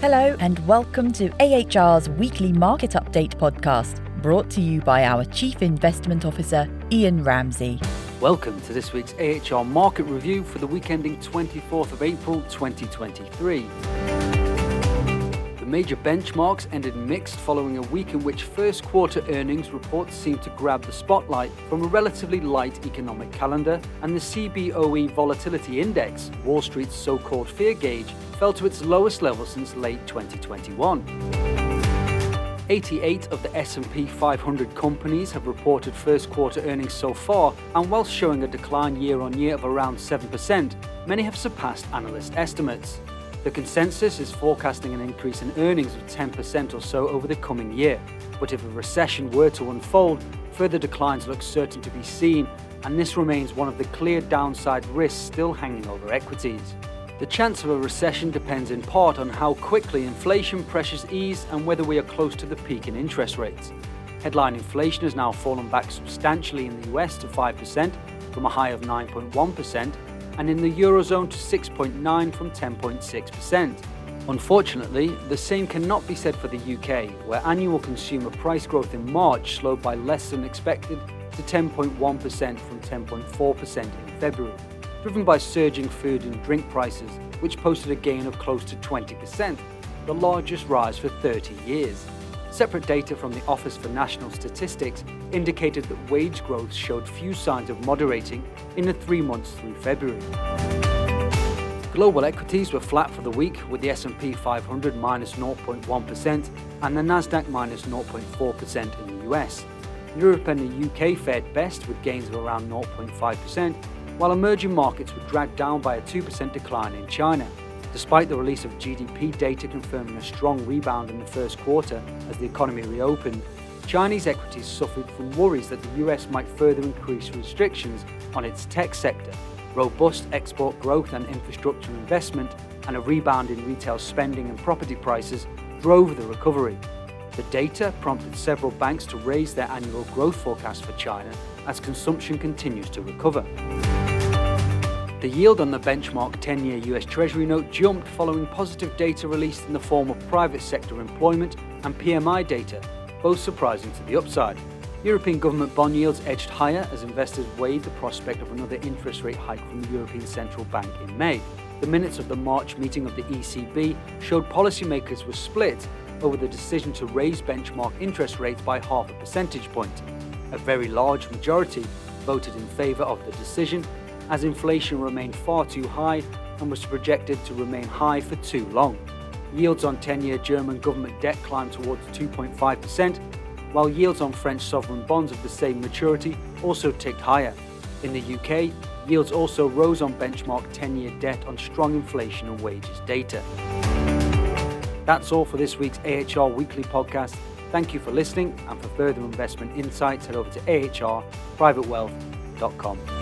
Hello, and welcome to AHR's weekly market update podcast, brought to you by our Chief Investment Officer, Ian Ramsey. Welcome to this week's AHR market review for the week ending 24th of April 2023 major benchmarks ended mixed following a week in which first quarter earnings reports seemed to grab the spotlight from a relatively light economic calendar, and the CBOE Volatility Index, Wall Street's so called fear gauge, fell to its lowest level since late 2021. 88 of the S&P 500 companies have reported first quarter earnings so far, and whilst showing a decline year on year of around 7%, many have surpassed analyst estimates. The consensus is forecasting an increase in earnings of 10% or so over the coming year. But if a recession were to unfold, further declines look certain to be seen, and this remains one of the clear downside risks still hanging over equities. The chance of a recession depends in part on how quickly inflation pressures ease and whether we are close to the peak in interest rates. Headline inflation has now fallen back substantially in the US to 5% from a high of 9.1%, and in the Eurozone to 6.9 from 10.6%. Unfortunately, the same cannot be said for the UK, where annual consumer price growth in March slowed by less than expected to 10.1% from 10.4% in February, driven by surging food and drink prices, which posted a gain of close to 20%, the largest rise for 30 years. Separate data from the Office for National Statistics indicated that wage growth showed few signs of moderating in the three months through February. Global equities were flat for the week, with the S&P 500 minus 0.1 and the Nasdaq minus 0.4% in the US. Europe and the UK fared best with gains of around 0.5%, while emerging markets were dragged down by a 2% decline in China. Despite the release of GDP data confirming a strong rebound in the first quarter as the economy reopened, Chinese equities suffered from worries that the US might further increase restrictions on its tech sector. Robust export growth and infrastructure investment and a rebound in retail spending and property prices drove the recovery. The data prompted several banks to raise their annual growth forecast for China as consumption continues to recover. The yield on the benchmark 10 year US Treasury note jumped following positive data released in the form of private sector employment and PMI data, both surprising to the upside. European government bond yields edged higher as investors weighed the prospect of another interest rate hike from the European Central Bank in May. The minutes of the March meeting of the ECB showed policymakers were split over the decision to raise benchmark interest rates by half a percentage point. A very large majority voted in favour of the decision, as inflation remained far too high and was projected to remain high for too long. Yields on 10 year German government debt climbed towards 2.5%, while yields on French sovereign bonds of the same maturity also ticked higher. In the UK, yields also rose on benchmark 10 year debt on strong inflation and wages data. That's all for this week's AHR Weekly podcast. Thank you for listening, and for further investment insights, head over to ahrprivatewealth.com.